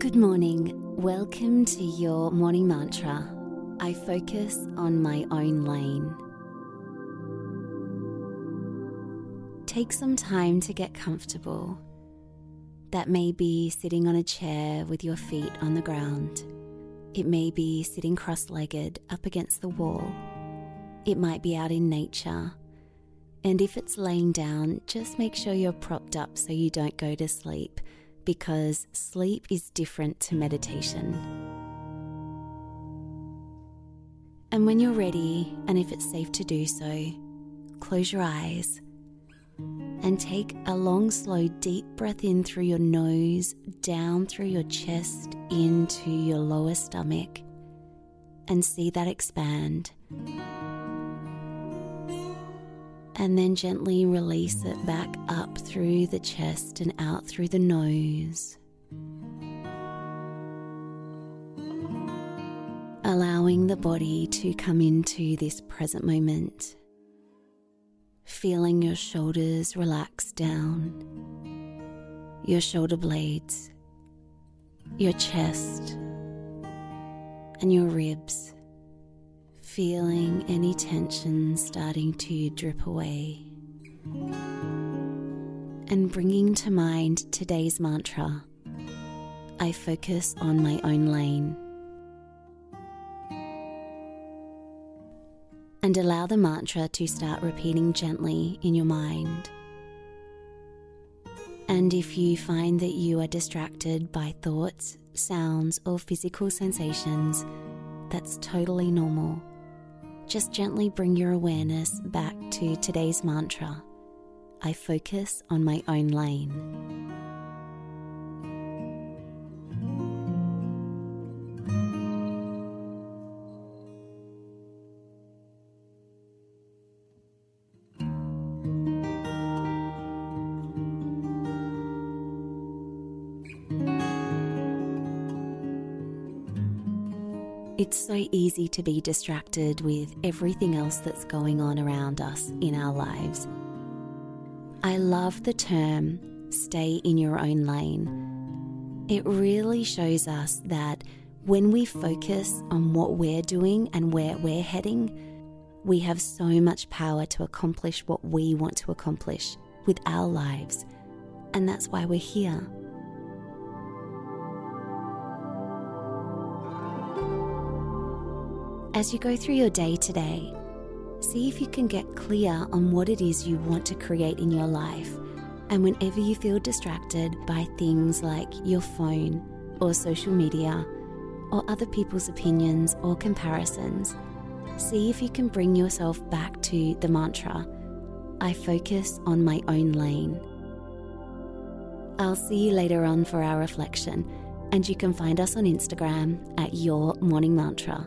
Good morning. Welcome to your morning mantra. I focus on my own lane. Take some time to get comfortable. That may be sitting on a chair with your feet on the ground. It may be sitting cross legged up against the wall. It might be out in nature. And if it's laying down, just make sure you're propped up so you don't go to sleep because sleep is different to meditation. And when you're ready, and if it's safe to do so, close your eyes and take a long, slow, deep breath in through your nose, down through your chest, into your lower stomach, and see that expand. And then gently release it back up through the chest and out through the nose. Allowing the body to come into this present moment. Feeling your shoulders relax down, your shoulder blades, your chest, and your ribs, feeling any tension starting to drip away. And bringing to mind today's mantra I focus on my own lane. and allow the mantra to start repeating gently in your mind. And if you find that you are distracted by thoughts, sounds, or physical sensations, that's totally normal. Just gently bring your awareness back to today's mantra I focus on my own lane. It's so easy to be distracted with everything else that's going on around us in our lives. I love the term stay in your own lane. It really shows us that when we focus on what we're doing and where we're heading, we have so much power to accomplish what we want to accomplish with our lives. And that's why we're here. As you go through your day today, see if you can get clear on what it is you want to create in your life. And whenever you feel distracted by things like your phone or social media or other people's opinions or comparisons, see if you can bring yourself back to the mantra I focus on my own lane. I'll see you later on for our reflection, and you can find us on Instagram at Your Morning Mantra.